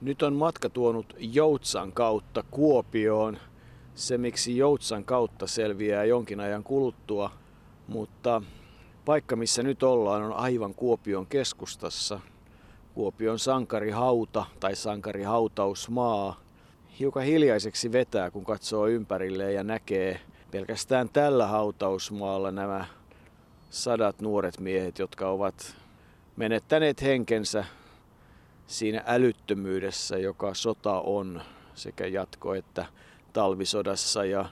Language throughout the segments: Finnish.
Nyt on matka tuonut Joutsan kautta Kuopioon. Se, miksi Joutsan kautta selviää jonkin ajan kuluttua, mutta paikka, missä nyt ollaan, on aivan Kuopion keskustassa. Kuopion sankarihauta tai sankarihautausmaa. Hiukan hiljaiseksi vetää, kun katsoo ympärilleen ja näkee pelkästään tällä hautausmaalla nämä sadat nuoret miehet, jotka ovat menettäneet henkensä siinä älyttömyydessä, joka sota on sekä jatko- että talvisodassa. Ja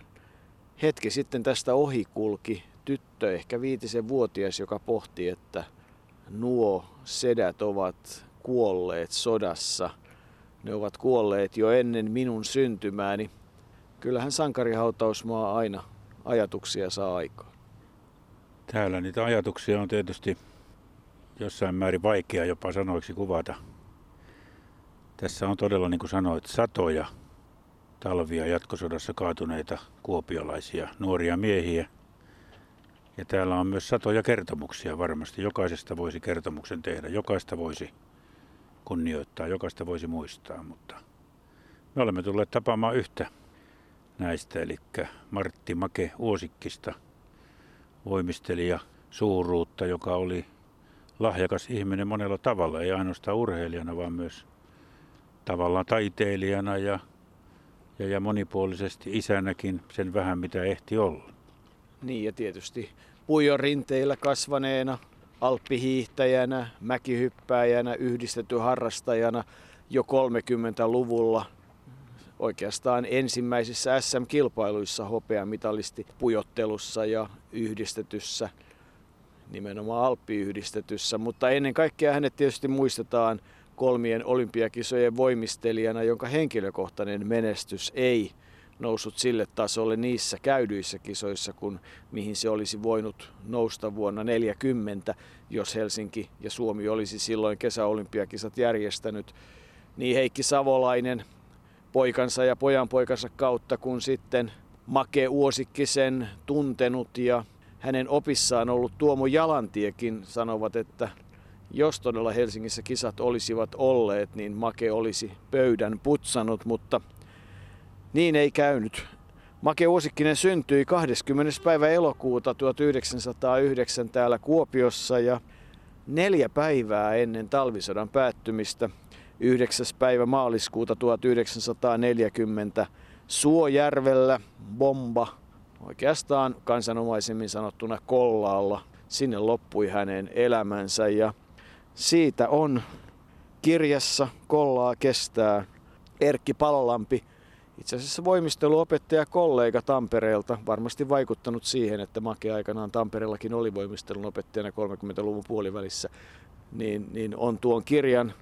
hetki sitten tästä ohi kulki tyttö, ehkä viitisen vuotias, joka pohti, että nuo sedät ovat kuolleet sodassa. Ne ovat kuolleet jo ennen minun syntymääni. Kyllähän sankarihautausmaa aina ajatuksia saa aikaan. Täällä niitä ajatuksia on tietysti jossain määrin vaikea jopa sanoiksi kuvata. Tässä on todella, niin kuin sanoit, satoja talvia jatkosodassa kaatuneita kuopiolaisia nuoria miehiä. Ja täällä on myös satoja kertomuksia varmasti. Jokaisesta voisi kertomuksen tehdä, jokaista voisi kunnioittaa, jokaista voisi muistaa, mutta me olemme tulleet tapaamaan yhtä näistä, eli Martti Make Uosikkista, voimistelija suuruutta, joka oli lahjakas ihminen monella tavalla, ei ainoastaan urheilijana, vaan myös tavallaan taiteilijana ja, ja, ja monipuolisesti isänäkin sen vähän mitä ehti olla. Niin ja tietysti puijon rinteillä kasvaneena, alppihiihtäjänä, mäkihyppääjänä, yhdistetty harrastajana jo 30-luvulla oikeastaan ensimmäisissä SM-kilpailuissa hopeamitalisti pujottelussa ja yhdistetyssä, nimenomaan alppiyhdistetyssä, mutta ennen kaikkea hänet tietysti muistetaan kolmien olympiakisojen voimistelijana, jonka henkilökohtainen menestys ei noussut sille tasolle niissä käydyissä kisoissa, kun mihin se olisi voinut nousta vuonna 40, jos Helsinki ja Suomi olisi silloin kesäolympiakisat järjestänyt. Niin Heikki Savolainen poikansa ja pojanpoikansa kautta, kun sitten Make Uosikkisen tuntenut ja hänen opissaan ollut Tuomo Jalantiekin sanovat, että jos todella Helsingissä kisat olisivat olleet, niin Make olisi pöydän putsannut, mutta niin ei käynyt. Make Uosikkinen syntyi 20. päivä elokuuta 1909 täällä Kuopiossa ja neljä päivää ennen talvisodan päättymistä 9. päivä maaliskuuta 1940 Suojärvellä bomba, oikeastaan kansanomaisemmin sanottuna Kollaalla. Sinne loppui hänen elämänsä ja siitä on kirjassa Kollaa kestää Erkki Palolampi, itse asiassa voimisteluopettaja kollega Tampereelta, varmasti vaikuttanut siihen, että Make aikanaan Tampereellakin oli voimistelun opettajana 30-luvun puolivälissä, niin, niin on tuon kirjan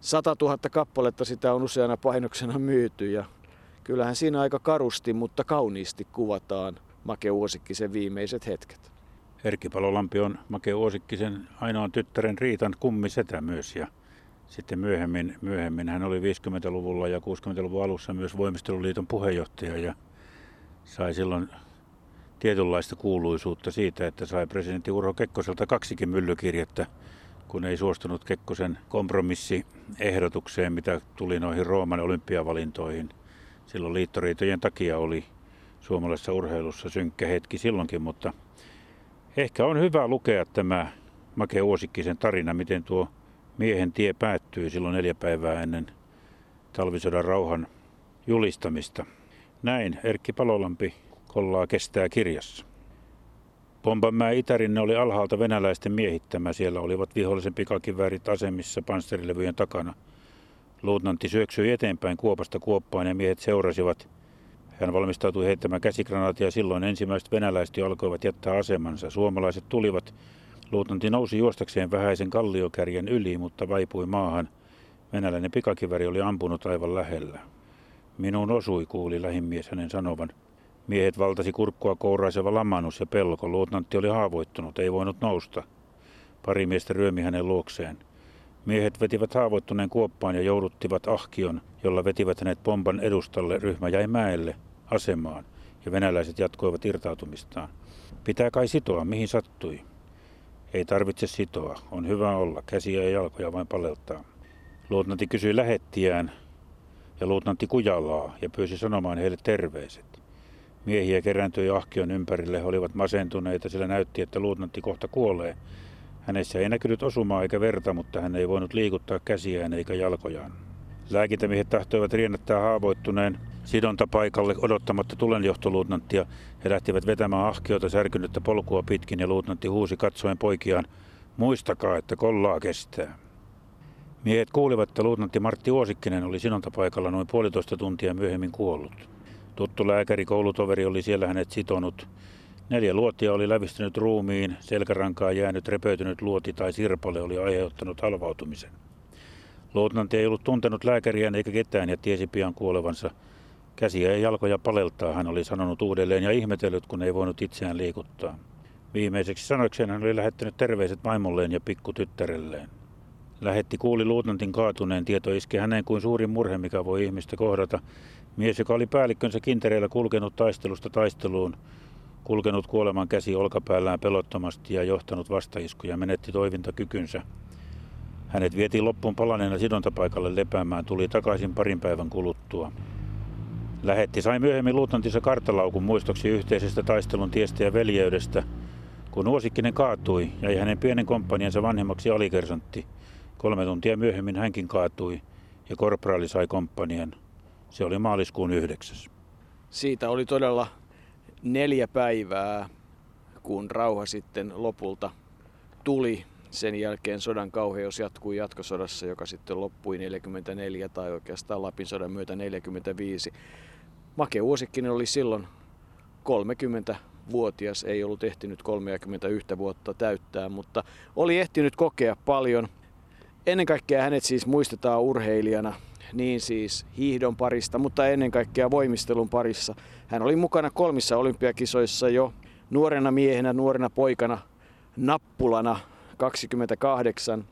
100 000 kappaletta sitä on useana painoksena myyty ja kyllähän siinä aika karusti, mutta kauniisti kuvataan Make Uosikkisen viimeiset hetket. Erkki Palolampi on Make Uosikkisen ainoan tyttären Riitan kummisetä myös ja sitten myöhemmin, myöhemmin hän oli 50-luvulla ja 60-luvun alussa myös Voimisteluliiton puheenjohtaja ja sai silloin tietynlaista kuuluisuutta siitä, että sai presidentti Urho Kekkoselta kaksikin myllykirjettä kun ei suostunut Kekkosen kompromissiehdotukseen, mitä tuli noihin Rooman olympiavalintoihin. Silloin liittoriitojen takia oli suomalaisessa urheilussa synkkä hetki silloinkin, mutta ehkä on hyvä lukea tämä Make Uosikkisen tarina, miten tuo miehen tie päättyi silloin neljä päivää ennen talvisodan rauhan julistamista. Näin Erkki Palolampi kollaa kestää kirjassa. Pompanmäen itärinne oli alhaalta venäläisten miehittämä. Siellä olivat vihollisen pikakiväärit asemissa panssarilevyjen takana. Luutnantti syöksyi eteenpäin kuopasta kuoppaan ja miehet seurasivat. Hän valmistautui heittämään käsikranaatia silloin ensimmäiset venäläiset alkoivat jättää asemansa. Suomalaiset tulivat. Luutnantti nousi juostakseen vähäisen kalliokärjen yli, mutta vaipui maahan. Venäläinen pikakiväri oli ampunut aivan lähellä. Minun osui, kuuli lähimies hänen sanovan. Miehet valtasi kurkkua kouraiseva lamannus ja pelko. Luutnantti oli haavoittunut, ei voinut nousta. Pari miestä ryömi hänen luokseen. Miehet vetivät haavoittuneen kuoppaan ja jouduttivat ahkion, jolla vetivät hänet pompan edustalle. Ryhmä jäi mäelle, asemaan, ja venäläiset jatkoivat irtautumistaan. Pitää kai sitoa, mihin sattui. Ei tarvitse sitoa, on hyvä olla, käsiä ja jalkoja vain paleltaa. Luutnantti kysyi lähettiään ja luutnantti Kujalaa ja pyysi sanomaan heille terveiset. Miehiä kerääntyi ahkion ympärille, he olivat masentuneita, sillä näytti, että luutnantti kohta kuolee. Hänessä ei näkynyt osumaa eikä verta, mutta hän ei voinut liikuttaa käsiään eikä jalkojaan. Lääkintämiehet tahtoivat riennättää haavoittuneen sidontapaikalle odottamatta tulenjohtoluutnanttia. He lähtivät vetämään ahkiota särkynyttä polkua pitkin ja luutnantti huusi katsoen poikiaan, muistakaa, että kollaa kestää. Miehet kuulivat, että luutnantti Martti Uosikkinen oli sidontapaikalla noin puolitoista tuntia myöhemmin kuollut. Tuttu lääkäri, koulutoveri oli siellä hänet sitonut. Neljä luotia oli lävistynyt ruumiin, selkärankaa jäänyt repeytynyt luoti tai sirpale oli aiheuttanut halvautumisen. Luutnantti ei ollut tuntenut lääkäriä eikä ketään ja tiesi pian kuolevansa. Käsiä ja jalkoja paleltaa, hän oli sanonut uudelleen ja ihmetellyt, kun ei voinut itseään liikuttaa. Viimeiseksi sanoikseen hän oli lähettänyt terveiset vaimolleen ja pikkutyttärelleen. Lähetti kuuli luutnantin kaatuneen tieto iski häneen kuin suurin murhe, mikä voi ihmistä kohdata. Mies, joka oli päällikkönsä kintereillä kulkenut taistelusta taisteluun, kulkenut kuoleman käsi olkapäällään pelottomasti ja johtanut vastaiskuja, menetti toivintakykynsä. Hänet vietiin loppuun palaneena sidontapaikalle lepäämään, tuli takaisin parin päivän kuluttua. Lähetti sai myöhemmin luutnantinsa karttalaukun muistoksi yhteisestä taistelun tiestä ja veljeydestä. Kun Uosikkinen kaatui, jäi hänen pienen komppaniansa vanhemmaksi alikersantti. Kolme tuntia myöhemmin hänkin kaatui ja korporaali sai komppanian. Se oli maaliskuun yhdeksäs. Siitä oli todella neljä päivää, kun rauha sitten lopulta tuli. Sen jälkeen sodan kauheus jatkui jatkosodassa, joka sitten loppui 44 tai oikeastaan Lapin sodan myötä 45. Make Uosikkinen oli silloin 30-vuotias, ei ollut ehtinyt 31 vuotta täyttää, mutta oli ehtinyt kokea paljon. Ennen kaikkea hänet siis muistetaan urheilijana, niin siis hiihdon parista, mutta ennen kaikkea voimistelun parissa. Hän oli mukana kolmissa olympiakisoissa jo nuorena miehenä, nuorena poikana, nappulana 28,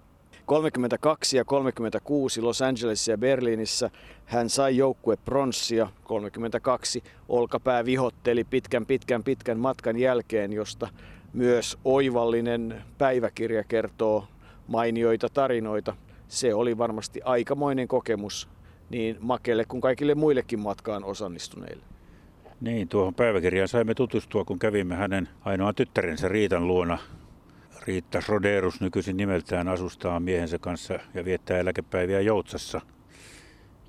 32 ja 36 Los Angelesissa ja Berliinissä hän sai joukkue pronssia. 32 olkapää vihotteli pitkän pitkän pitkän matkan jälkeen, josta myös oivallinen päiväkirja kertoo mainioita tarinoita. Se oli varmasti aikamoinen kokemus niin Makelle kuin kaikille muillekin matkaan osallistuneille. Niin, tuohon päiväkirjaan saimme tutustua, kun kävimme hänen ainoa tyttärensä Riitan luona. Riitta Roderus nykyisin nimeltään asustaa miehensä kanssa ja viettää eläkepäiviä Joutsassa.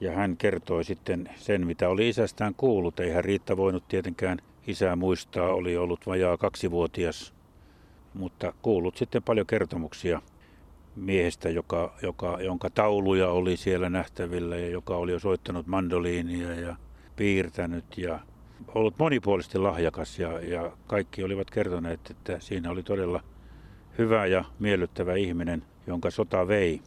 Ja hän kertoi sitten sen, mitä oli isästään kuullut. Eihän Riitta voinut tietenkään isää muistaa, oli ollut vajaa kaksivuotias, mutta kuullut sitten paljon kertomuksia miehestä, joka, joka, jonka tauluja oli siellä nähtävillä ja joka oli jo soittanut mandoliinia ja piirtänyt ja ollut monipuolisesti lahjakas ja, ja kaikki olivat kertoneet, että siinä oli todella hyvä ja miellyttävä ihminen, jonka sota vei.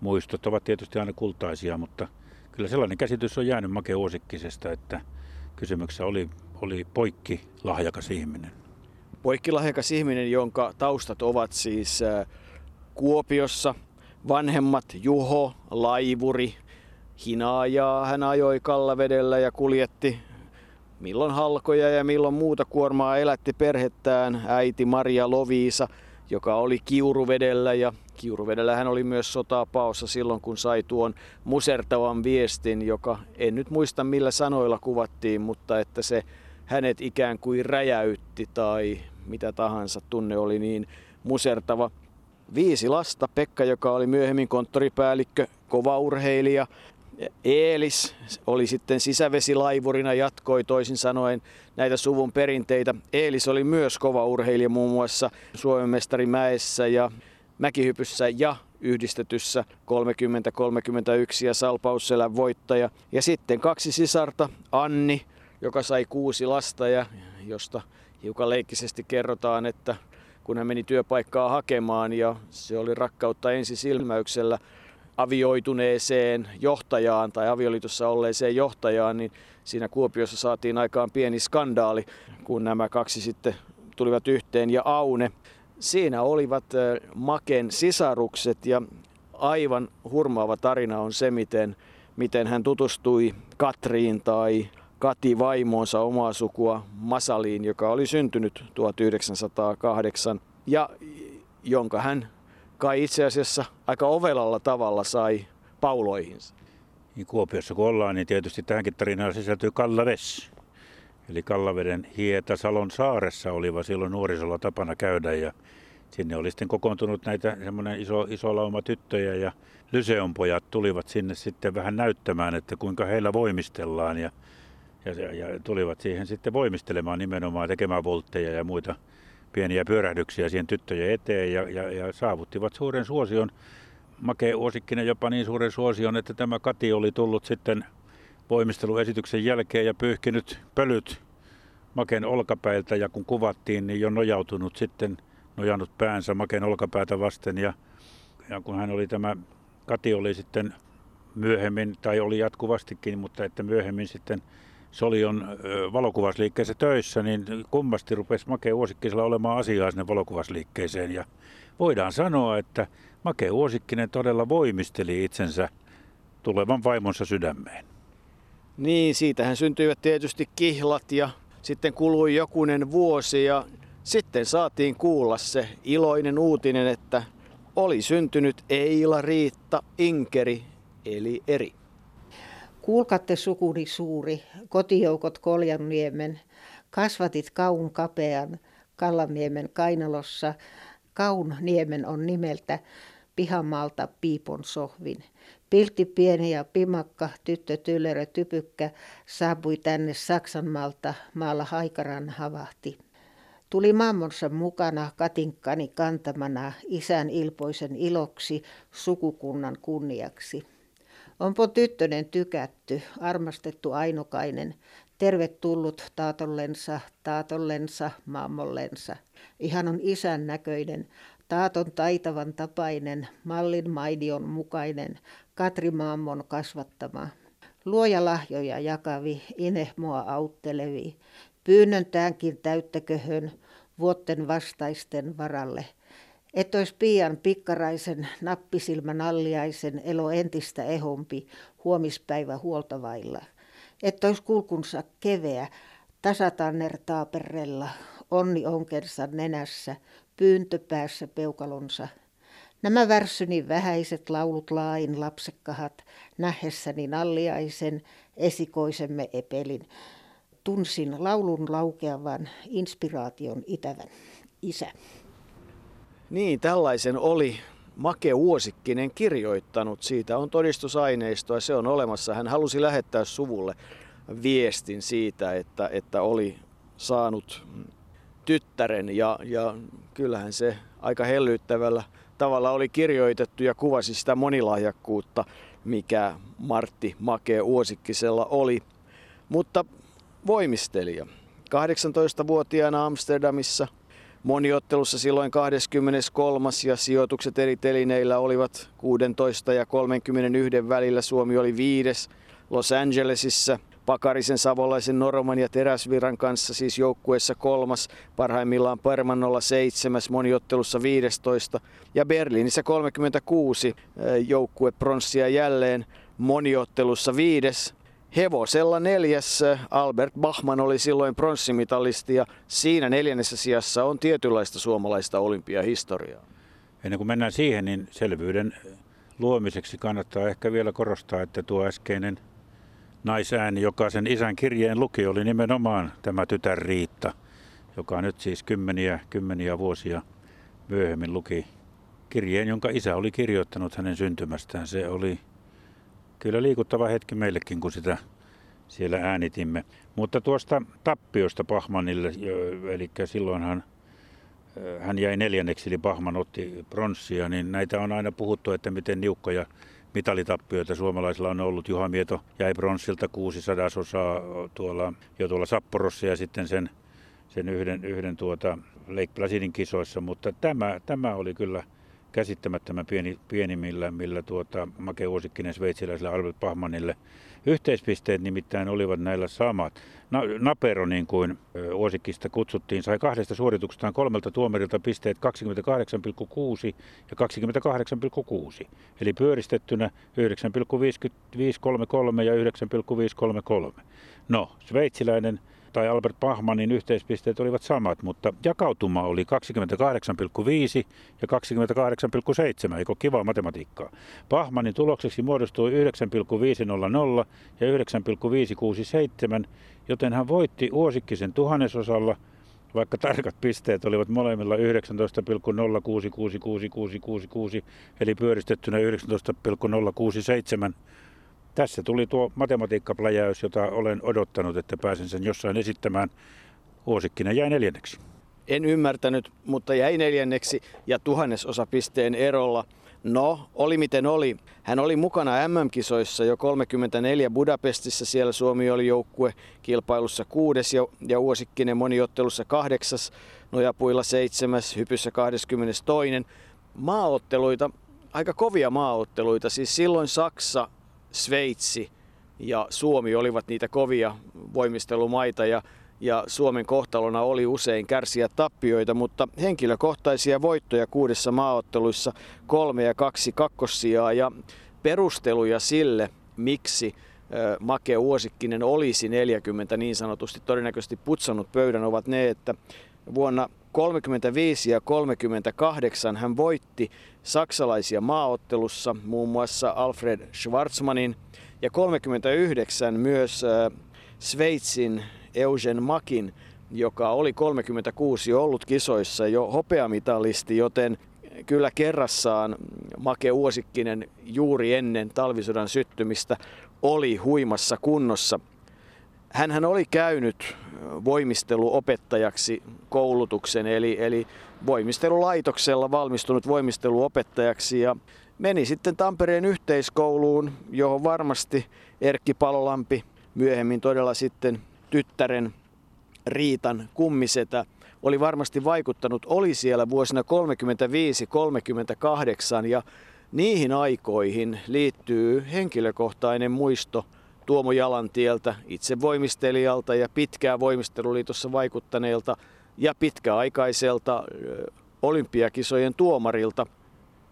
Muistot ovat tietysti aina kultaisia, mutta kyllä sellainen käsitys on jäänyt Make Uosikkisesta, että kysymyksessä oli, oli poikki lahjakas ihminen. Poikki lahjakas ihminen, jonka taustat ovat siis äh, Kuopiossa vanhemmat Juho, laivuri, hinaajaa hän ajoi Kallavedellä ja kuljetti milloin halkoja ja milloin muuta kuormaa elätti perhettään äiti Maria Loviisa, joka oli Kiuruvedellä ja Kiuruvedellä hän oli myös sotaa paossa silloin, kun sai tuon musertavan viestin, joka en nyt muista millä sanoilla kuvattiin, mutta että se hänet ikään kuin räjäytti tai mitä tahansa tunne oli niin musertava. Viisi lasta, Pekka, joka oli myöhemmin konttoripäällikkö, kova urheilija, Eelis oli sitten sisävesilaivurina, jatkoi toisin sanoen näitä suvun perinteitä. Eelis oli myös kova urheilija muun muassa Suomen mestari mäessä ja mäkihypyssä ja yhdistetyssä 30-31 ja Salpausselän voittaja. Ja sitten kaksi sisarta, Anni, joka sai kuusi lasta ja josta hiukan leikkisesti kerrotaan, että kun hän meni työpaikkaa hakemaan ja se oli rakkautta ensi silmäyksellä avioituneeseen johtajaan tai avioliitossa olleeseen johtajaan, niin siinä Kuopiossa saatiin aikaan pieni skandaali, kun nämä kaksi sitten tulivat yhteen ja Aune. Siinä olivat Maken sisarukset ja aivan hurmaava tarina on se, miten, miten hän tutustui Katriin tai Kati vaimoonsa omaa sukua Masaliin, joka oli syntynyt 1908 ja jonka hän kai itse asiassa aika ovelalla tavalla sai pauloihinsa. Niin Kuopiossa kun ollaan, niin tietysti tähänkin tarinaan sisältyy Kallaves. Eli Kallaveden Hieta Salon saaressa oliva silloin nuorisolla tapana käydä ja sinne oli sitten kokoontunut näitä semmoinen iso, iso lauma tyttöjä ja Lyseon pojat tulivat sinne sitten vähän näyttämään, että kuinka heillä voimistellaan ja, ja, ja tulivat siihen sitten voimistelemaan nimenomaan tekemään voltteja ja muita pieniä pyörähdyksiä siihen tyttöjen eteen ja, ja, ja saavuttivat suuren suosion. Make Uosikkinen jopa niin suuren suosion, että tämä Kati oli tullut sitten voimisteluesityksen jälkeen ja pyyhkinyt pölyt Maken olkapäiltä ja kun kuvattiin, niin jo nojautunut sitten, nojannut päänsä Maken olkapäätä vasten ja, ja kun hän oli tämä, Kati oli sitten myöhemmin, tai oli jatkuvastikin, mutta että myöhemmin sitten Solion valokuvasliikkeessä töissä, niin kummasti rupesi Make Uosikkisella olemaan asiaa sinne valokuvasliikkeeseen. Ja voidaan sanoa, että Make Uosikkinen todella voimisteli itsensä tulevan vaimonsa sydämeen. Niin, siitähän syntyivät tietysti kihlat ja sitten kului jokunen vuosi ja sitten saatiin kuulla se iloinen uutinen, että oli syntynyt Eila Riitta Inkeri eli Eri. Kuulkatte sukuni suuri, kotijoukot Koljanniemen, kasvatit kaun kapean Kallanniemen kainalossa. Kaun niemen on nimeltä pihamaalta Piipon sohvin. Piltti pieni ja pimakka, tyttö tyllerö typykkä, saapui tänne Saksanmaalta, maalla haikaran havahti. Tuli mammonsa mukana katinkkani kantamana isän ilpoisen iloksi, sukukunnan kunniaksi. Onpo tyttönen tykätty, armastettu ainokainen, tervetullut taatollensa, taatollensa, maamollensa. Ihan on isän näköinen, taaton taitavan tapainen, mallin maidion mukainen, Katri Maammon kasvattama. Luoja lahjoja jakavi, inehmoa auttelevi, pyynnön tämänkin täyttäköhön, vuotten vastaisten varalle – et ois pian pikkaraisen nappisilmän alliaisen elo entistä ehompi huomispäivä huoltavailla. Et ois kulkunsa keveä, tasatanner taaperrella, onni onkensa nenässä, pyyntö päässä peukalonsa. Nämä värsyni vähäiset laulut lain lapsekkahat, nähessäni nalliaisen, esikoisemme epelin. Tunsin laulun laukeavan inspiraation itävän. Isä. Niin, tällaisen oli Make Uosikkinen kirjoittanut. Siitä on todistusaineistoa, se on olemassa. Hän halusi lähettää suvulle viestin siitä, että, että oli saanut tyttären ja, ja kyllähän se aika hellyttävällä tavalla oli kirjoitettu ja kuvasi sitä monilahjakkuutta, mikä Martti Make Uosikkisella oli. Mutta voimistelija. 18-vuotiaana Amsterdamissa – moniottelussa silloin 23. ja sijoitukset eri telineillä olivat 16 ja 31 välillä. Suomi oli viides Los Angelesissa Pakarisen, Savolaisen, Noroman ja Teräsviran kanssa siis joukkueessa kolmas, parhaimmillaan Permannolla seitsemäs, moniottelussa 15 ja Berliinissä 36 eh, joukkue pronssia jälleen moniottelussa viides Hevosella neljäs Albert Bachmann oli silloin pronssimitalisti ja siinä neljännessä sijassa on tietynlaista suomalaista olympiahistoriaa. Ennen kuin mennään siihen, niin selvyyden luomiseksi kannattaa ehkä vielä korostaa, että tuo äskeinen naisääni, joka sen isän kirjeen luki, oli nimenomaan tämä tytär Riitta, joka nyt siis kymmeniä, kymmeniä vuosia myöhemmin luki kirjeen, jonka isä oli kirjoittanut hänen syntymästään. Se oli kyllä liikuttava hetki meillekin, kun sitä siellä äänitimme. Mutta tuosta tappiosta Pahmanille, eli silloinhan hän jäi neljänneksi, eli Pahman otti pronssia, niin näitä on aina puhuttu, että miten niukkoja mitalitappioita suomalaisilla on ollut. Juha Mieto jäi pronssilta 600 osaa tuolla, jo tuolla Sapporossa ja sitten sen, sen yhden, yhden tuota Lake Placidin kisoissa, mutta tämä, tämä oli kyllä käsittämättömän pieni, pieni millä, millä tuota, Make Uosikkinen sveitsiläiselle Albert Pahmanille. Yhteispisteet nimittäin olivat näillä samat. Na, Napero, niin kuin Uosikkista kutsuttiin, sai kahdesta suorituksestaan kolmelta tuomarilta pisteet 28,6 ja 28,6. Eli pyöristettynä 9,5533 ja 9,533. No, sveitsiläinen tai Albert Pahmanin yhteispisteet olivat samat, mutta jakautuma oli 28,5 ja 28,7, eikö kiva matematiikkaa. Pahmanin tulokseksi muodostui 9,500 ja 9,567, joten hän voitti Uosikkisen tuhannesosalla – vaikka tarkat pisteet olivat molemmilla 19,066666 eli pyöristettynä 19,067. Tässä tuli tuo matematiikkapläjäys, jota olen odottanut, että pääsen sen jossain esittämään. Vuosikkinen jäi neljänneksi. En ymmärtänyt, mutta jäi neljänneksi ja tuhannesosa pisteen erolla. No, oli miten oli. Hän oli mukana MM-kisoissa jo 34 Budapestissa. Siellä Suomi oli joukkue kilpailussa kuudes ja, ja Uosikkinen moniottelussa kahdeksas, nojapuilla seitsemäs, hypyssä 22. Maaotteluita, aika kovia maaotteluita. Siis silloin Saksa, Sveitsi ja Suomi olivat niitä kovia voimistelumaita ja ja Suomen kohtalona oli usein kärsiä tappioita, mutta henkilökohtaisia voittoja kuudessa maaotteluissa kolme ja kaksi kakkossijaa ja perusteluja sille, miksi Make Uosikkinen olisi 40 niin sanotusti todennäköisesti putsannut pöydän ovat ne, että vuonna 35 ja 38 hän voitti saksalaisia maaottelussa, muun muassa Alfred Schwarzmanin, ja 39 myös Sveitsin Eugen Makin, joka oli 36 ollut kisoissa jo hopeamitalisti, joten kyllä kerrassaan Make Uosikkinen juuri ennen talvisodan syttymistä oli huimassa kunnossa. Hänhän oli käynyt voimisteluopettajaksi koulutuksen, eli, eli voimistelulaitoksella valmistunut voimisteluopettajaksi ja meni sitten Tampereen yhteiskouluun, johon varmasti Erkki Palolampi myöhemmin todella sitten tyttären Riitan kummisetä oli varmasti vaikuttanut, oli siellä vuosina 35-38 ja niihin aikoihin liittyy henkilökohtainen muisto Tuomo Jalantieltä, itse voimistelijalta ja pitkää voimisteluliitossa vaikuttaneelta ja pitkäaikaiselta olympiakisojen tuomarilta.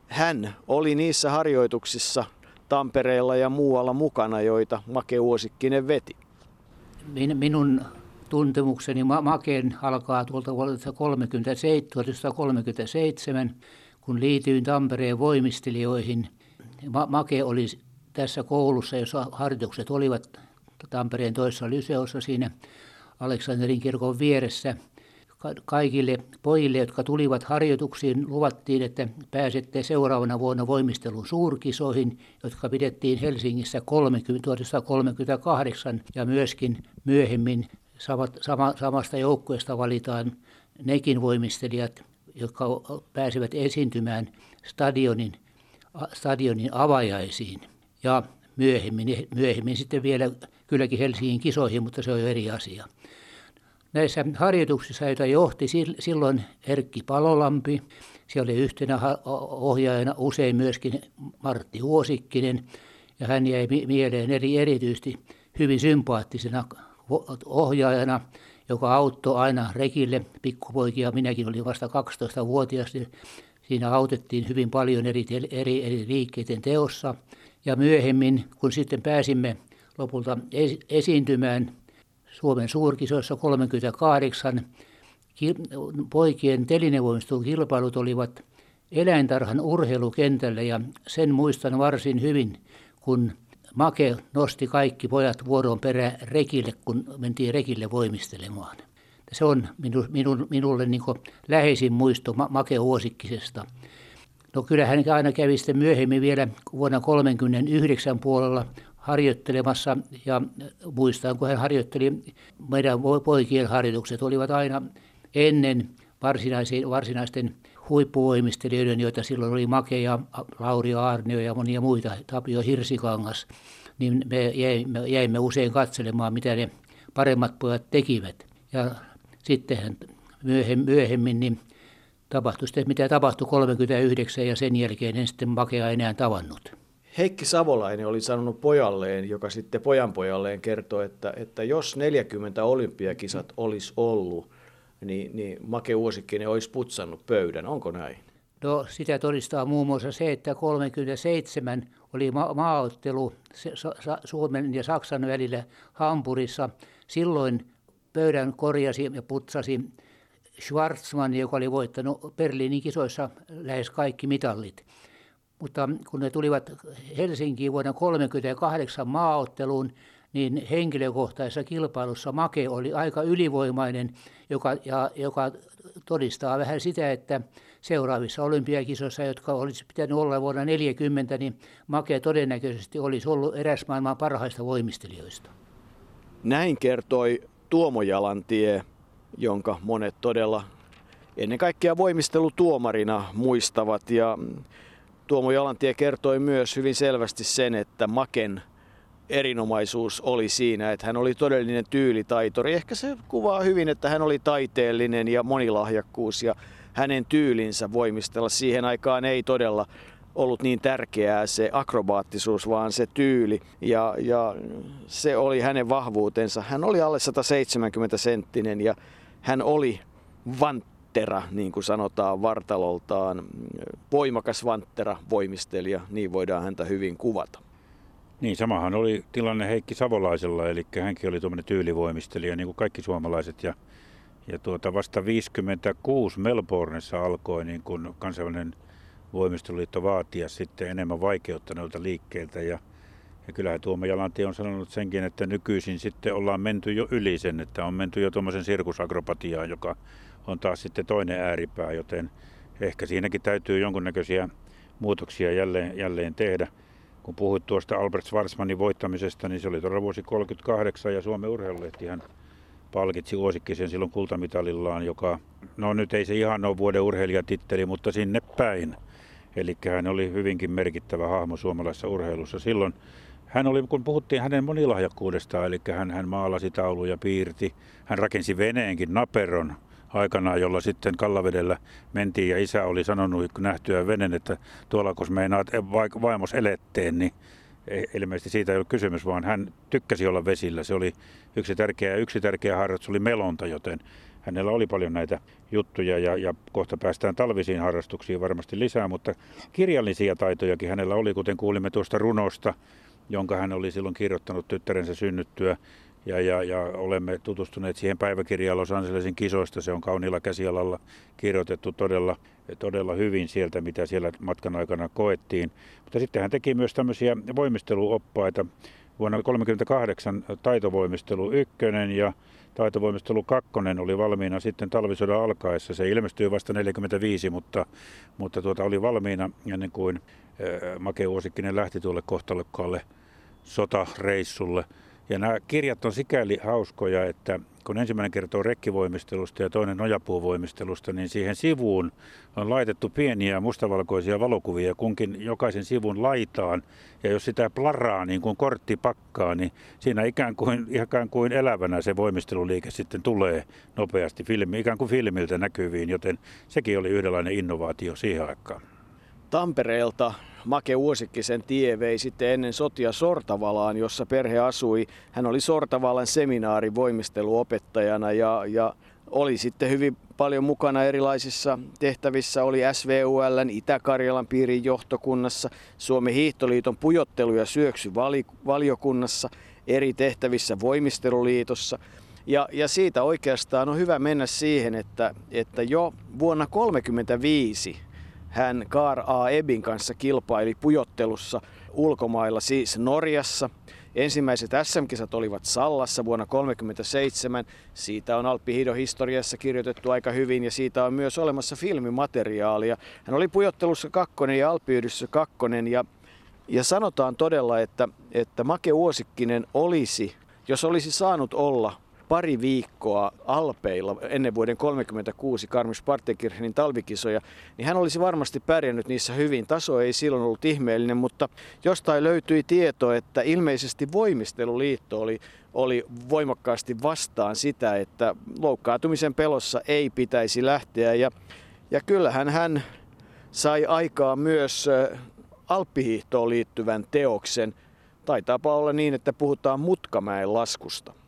Hän oli niissä harjoituksissa Tampereella ja muualla mukana, joita Make Uosikkinen veti minun tuntemukseni Maken alkaa tuolta vuodelta 1937, kun liityin Tampereen voimistelijoihin. Make oli tässä koulussa, jossa harjoitukset olivat Tampereen toisessa lyseossa siinä Aleksanterin kirkon vieressä – kaikille pojille, jotka tulivat harjoituksiin, luvattiin, että pääsette seuraavana vuonna voimistelun suurkisoihin, jotka pidettiin Helsingissä 1938 ja myöskin myöhemmin sama, samasta joukkueesta valitaan nekin voimistelijat, jotka pääsevät esiintymään stadionin, stadionin avajaisiin ja myöhemmin, myöhemmin sitten vielä kylläkin Helsingin kisoihin, mutta se on jo eri asia näissä harjoituksissa, joita johti silloin Erkki Palolampi, siellä oli yhtenä ohjaajana usein myöskin Martti Huosikkinen, ja hän jäi mieleen eri, erityisesti hyvin sympaattisena ohjaajana, joka auttoi aina rekille pikkupoikia. Minäkin olin vasta 12-vuotias, niin siinä autettiin hyvin paljon eri, eri, eri liikkeiden teossa. Ja myöhemmin, kun sitten pääsimme lopulta esiintymään Suomen suurkisoissa 38 poikien telinevoimistelun kilpailut olivat eläintarhan urheilukentällä ja sen muistan varsin hyvin, kun Make nosti kaikki pojat vuoron perä rekille, kun mentiin rekille voimistelemaan. Se on minu, minu, minulle niin läheisin muisto Make Huosikkisesta. No kyllä hän aina kävi sitten myöhemmin vielä vuonna 1939 puolella harjoittelemassa ja muistan, kun hän harjoitteli, meidän poikien harjoitukset olivat aina ennen varsinaisten huippuvoimistelijoiden, joita silloin oli Make ja Lauri Aarnio ja monia muita, Tapio Hirsikangas, niin me jäimme, jäimme usein katselemaan, mitä ne paremmat pojat tekivät. Ja sittenhän myöhemmin, myöhemmin niin tapahtui sitten, mitä tapahtui 39 ja sen jälkeen en sitten Makea enää tavannut. Heikki Savolainen oli sanonut pojalleen, joka sitten pojanpojalleen kertoi, että, että jos 40 olympiakisat olisi ollut, niin, niin Make Uosikkinen olisi putsannut pöydän. Onko näin? No sitä todistaa muun muassa se, että 37 oli ma- maaottelu Suomen ja Saksan välillä Hampurissa. Silloin pöydän korjasi ja putsasi Schwarzman, joka oli voittanut Berliinin kisoissa lähes kaikki mitallit. Mutta kun ne tulivat Helsinkiin vuonna 1938 maaotteluun, niin henkilökohtaisessa kilpailussa Make oli aika ylivoimainen, joka, ja, joka todistaa vähän sitä, että seuraavissa olympiakisoissa, jotka olisi pitänyt olla vuonna 1940, niin Make todennäköisesti olisi ollut eräs maailman parhaista voimistelijoista. Näin kertoi Tuomo Jalantie, jonka monet todella ennen kaikkea voimistelutuomarina muistavat. Ja Tuomo Jalantie kertoi myös hyvin selvästi sen, että Maken erinomaisuus oli siinä, että hän oli todellinen tyylitaitori. Ehkä se kuvaa hyvin, että hän oli taiteellinen ja monilahjakkuus ja hänen tyylinsä voimistella siihen aikaan ei todella ollut niin tärkeää se akrobaattisuus, vaan se tyyli. Ja, ja se oli hänen vahvuutensa. Hän oli alle 170 senttinen ja hän oli vanttera, niin kuin sanotaan vartaloltaan. Voimakas vanttera, voimistelija, niin voidaan häntä hyvin kuvata. Niin, samahan oli tilanne Heikki Savolaisella, eli hänkin oli tuommoinen tyylivoimistelija, niin kuin kaikki suomalaiset. Ja, ja tuota, vasta 56 Melbourneissa alkoi niin kuin kansainvälinen voimisteluliitto vaatia sitten enemmän vaikeuttaneilta liikkeeltä. Ja, ja kyllähän Tuomo Jalanti on sanonut senkin, että nykyisin sitten ollaan menty jo yli sen, että on menty jo tuommoisen sirkusakrobatiaan, joka on taas sitten toinen ääripää, joten ehkä siinäkin täytyy jonkunnäköisiä muutoksia jälleen, jälleen tehdä kun puhuit tuosta Albert Schwarzmanin voittamisesta, niin se oli todella vuosi 1938 ja Suomen urheilulehtihan palkitsi Uosikkisen silloin kultamitalillaan, joka, no nyt ei se ihan ole vuoden urheilijatitteli, mutta sinne päin. Eli hän oli hyvinkin merkittävä hahmo suomalaisessa urheilussa. Silloin hän oli, kun puhuttiin hänen monilahjakkuudestaan, eli hän, hän maalasi tauluja, piirti, hän rakensi veneenkin, naperon, aikanaan, jolla sitten Kallavedellä mentiin ja isä oli sanonut nähtyä venen, että tuolla kun meinaat vaimos eletteen, niin e, ilmeisesti siitä ei ole kysymys, vaan hän tykkäsi olla vesillä. Se oli yksi tärkeä, yksi tärkeä harrastus oli melonta, joten hänellä oli paljon näitä juttuja ja, ja kohta päästään talvisiin harrastuksiin varmasti lisää, mutta kirjallisia taitojakin hänellä oli, kuten kuulimme tuosta runosta, jonka hän oli silloin kirjoittanut tyttärensä synnyttyä ja, ja, ja olemme tutustuneet siihen päiväkirjaan Los Angelesin kisoista. Se on kauniilla käsialalla kirjoitettu todella, todella hyvin sieltä, mitä siellä matkan aikana koettiin. Mutta sitten hän teki myös tämmöisiä voimisteluoppaita. Vuonna 1938 taitovoimistelu 1 ja taitovoimistelu 2 oli valmiina sitten talvisodan alkaessa. Se ilmestyi vasta 45, mutta, mutta tuota oli valmiina ennen kuin Make Uosikkinen lähti tuolle kohtalokkaalle sotareissulle. Ja nämä kirjat on sikäli hauskoja, että kun ensimmäinen kertoo rekkivoimistelusta ja toinen nojapuuvoimistelusta, niin siihen sivuun on laitettu pieniä mustavalkoisia valokuvia kunkin jokaisen sivun laitaan. Ja jos sitä plaraa niin kuin kortti pakkaa, niin siinä ikään kuin, ikään kuin elävänä se voimisteluliike sitten tulee nopeasti filmi, ikään kuin filmiltä näkyviin, joten sekin oli yhdenlainen innovaatio siihen aikaan. Tampereelta Make Uosikkisen tie vei sitten ennen sotia Sortavalaan, jossa perhe asui. Hän oli Sortavalan seminaarin voimisteluopettajana ja, ja oli sitten hyvin paljon mukana erilaisissa tehtävissä. Oli SVULn Itä-Karjalan piirin johtokunnassa, Suomen hiihtoliiton pujottelu- ja syöksyvaliokunnassa, eri tehtävissä voimisteluliitossa. Ja, ja siitä oikeastaan on hyvä mennä siihen, että, että jo vuonna 1935 hän Kar A. Ebin kanssa kilpaili pujottelussa ulkomailla, siis Norjassa. Ensimmäiset SM-kisat olivat Sallassa vuonna 1937. Siitä on Alppihiidon historiassa kirjoitettu aika hyvin ja siitä on myös olemassa filmimateriaalia. Hän oli pujottelussa kakkonen ja Alppiyhdyssä kakkonen ja, ja sanotaan todella, että, että Make Uosikkinen olisi, jos olisi saanut olla pari viikkoa Alpeilla ennen vuoden 1936 Karmis Partenkirchenin talvikisoja, niin hän olisi varmasti pärjännyt niissä hyvin. Taso ei silloin ollut ihmeellinen, mutta jostain löytyi tieto, että ilmeisesti voimisteluliitto oli, oli voimakkaasti vastaan sitä, että loukkaantumisen pelossa ei pitäisi lähteä. Ja, ja kyllähän hän sai aikaa myös alppihiihtoon liittyvän teoksen. Taitaapa olla niin, että puhutaan Mutkamäen laskusta.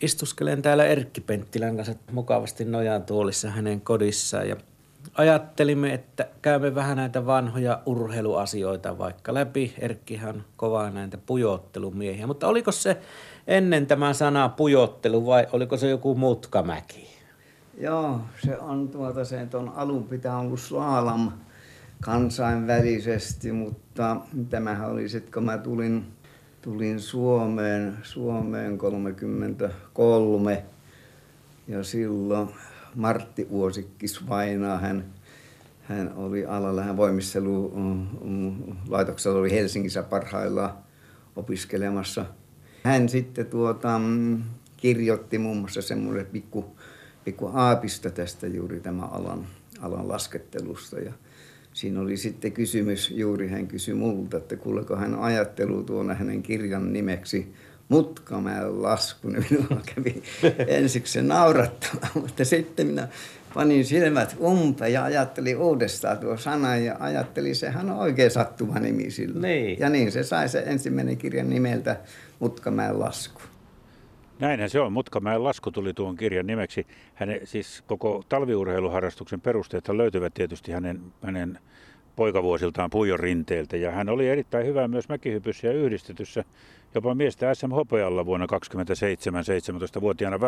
Istuskelen täällä Erkki Penttilän kanssa mukavasti nojaan tuolissa hänen kodissaan ja ajattelimme, että käymme vähän näitä vanhoja urheiluasioita vaikka läpi. Erkkihan kovaa näitä pujottelumiehiä, mutta oliko se ennen tämä sana pujottelu vai oliko se joku mutkamäki? Joo, se on tuota se, että on alun pitää ollut slalom kansainvälisesti, mutta tämähän oli sitten, kun mä tulin, tulin Suomeen, Suomeen 33 ja silloin Martti Uosikkis vainaa, hän, hän oli alalla, hän voimistelu mm, mm, laitoksella oli Helsingissä parhaillaan opiskelemassa. Hän sitten tuota, mm, kirjoitti muun muassa semmoinen pikku, pikku aapista tästä juuri tämän alan, alan laskettelusta. Ja siinä oli sitten kysymys, juuri hän kysyi multa, että kuuleeko hän ajattelu tuona hänen kirjan nimeksi Mutkamäen lasku, niin minua kävi ensiksi se naurattava, mutta sitten minä panin silmät umpeen ja ajattelin uudestaan tuo sana ja ajattelin, sehän on oikein sattuva nimi sillä. Niin. Ja niin se sai se ensimmäinen kirjan nimeltä Mutkamäen lasku. Näinhän se on. Mutkamäen lasku tuli tuon kirjan nimeksi. Hänen, siis koko talviurheiluharrastuksen perusteet löytyvät tietysti hänen, hänen poikavuosiltaan Puijon rinteeltä. Ja hän oli erittäin hyvä myös mäkihypyssä ja yhdistetyssä. Jopa miestä SM Hopealla vuonna 27-17-vuotiaana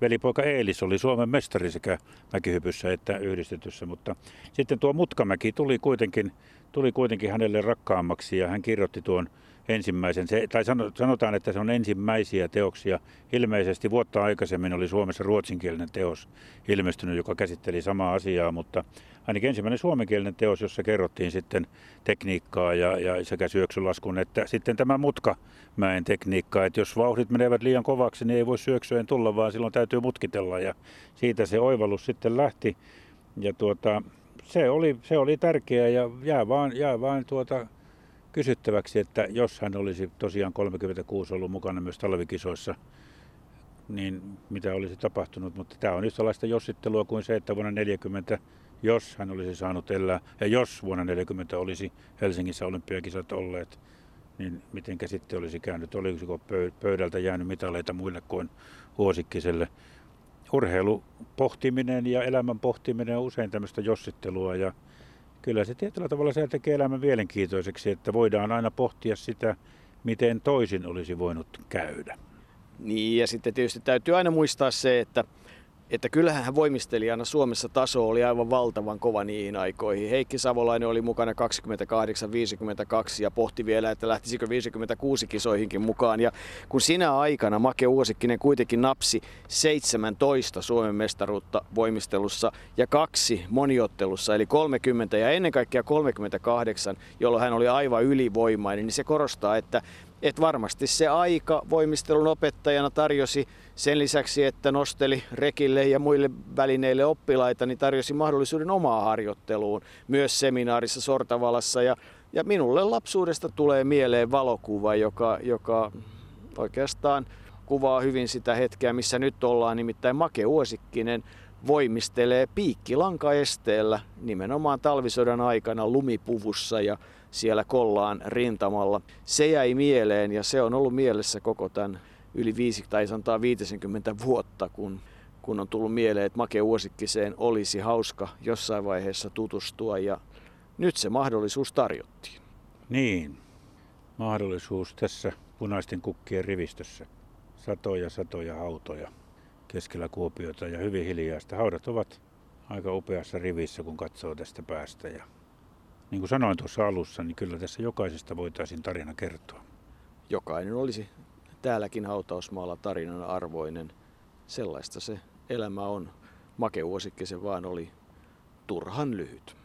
velipoika Eelis oli Suomen mestari sekä mäkihypyssä että yhdistetyssä. Mutta sitten tuo Mutkamäki tuli kuitenkin, tuli kuitenkin hänelle rakkaammaksi ja hän kirjoitti tuon ensimmäisen, se, tai sanotaan, että se on ensimmäisiä teoksia. Ilmeisesti vuotta aikaisemmin oli Suomessa ruotsinkielinen teos ilmestynyt, joka käsitteli samaa asiaa, mutta ainakin ensimmäinen suomenkielinen teos, jossa kerrottiin sitten tekniikkaa ja, ja sekä syöksylaskun että sitten tämä mutkamäen tekniikka, että jos vauhdit menevät liian kovaksi, niin ei voi syöksyeen tulla, vaan silloin täytyy mutkitella ja siitä se oivallus sitten lähti. Ja tuota, se oli, se oli tärkeää ja jää vaan, jää vaan tuota, kysyttäväksi, että jos hän olisi tosiaan 36 ollut mukana myös talvikisoissa, niin mitä olisi tapahtunut. Mutta tämä on yhtälaista jossittelua kuin se, että vuonna 40, jos hän olisi saanut elää, ja jos vuonna 40 olisi Helsingissä olympiakisat olleet, niin miten sitten olisi käynyt, olisiko pöydältä jäänyt mitaleita muille kuin Huosikkiselle. Urheilu pohtiminen ja elämän pohtiminen on usein tämmöistä jossittelua ja kyllä se tietyllä tavalla se tekee elämän mielenkiintoiseksi, että voidaan aina pohtia sitä, miten toisin olisi voinut käydä. Niin ja sitten tietysti täytyy aina muistaa se, että että kyllähän voimistelijana Suomessa taso oli aivan valtavan kova niihin aikoihin. Heikki Savolainen oli mukana 28-52 ja pohti vielä, että lähtisikö 56 kisoihinkin mukaan. Ja kun sinä aikana Make Uosikkinen kuitenkin napsi 17 Suomen mestaruutta voimistelussa ja kaksi moniottelussa, eli 30 ja ennen kaikkea 38, jolloin hän oli aivan ylivoimainen, niin se korostaa, että et varmasti se aika voimistelun opettajana tarjosi sen lisäksi, että nosteli rekille ja muille välineille oppilaita, niin tarjosi mahdollisuuden omaa harjoitteluun myös seminaarissa Sortavalassa. Ja, ja minulle lapsuudesta tulee mieleen valokuva, joka, joka oikeastaan kuvaa hyvin sitä hetkeä, missä nyt ollaan. Nimittäin Make Uosikkinen voimistelee piikkilankaesteellä nimenomaan talvisodan aikana lumipuvussa ja siellä kollaan rintamalla. Se jäi mieleen ja se on ollut mielessä koko tämän yli 5 tai sanotaan 50 vuotta, kun, kun on tullut mieleen, että Make Uosikkiseen olisi hauska jossain vaiheessa tutustua ja nyt se mahdollisuus tarjottiin. Niin, mahdollisuus tässä punaisten kukkien rivistössä. Satoja, satoja hautoja keskellä Kuopiota ja hyvin hiljaista. Haudat ovat aika upeassa rivissä, kun katsoo tästä päästä. Ja niin kuin sanoin tuossa alussa, niin kyllä tässä jokaisesta voitaisiin tarina kertoa. Jokainen olisi täälläkin hautausmaalla tarinan arvoinen. Sellaista se elämä on. Make Uosikkisen vaan oli turhan lyhyt.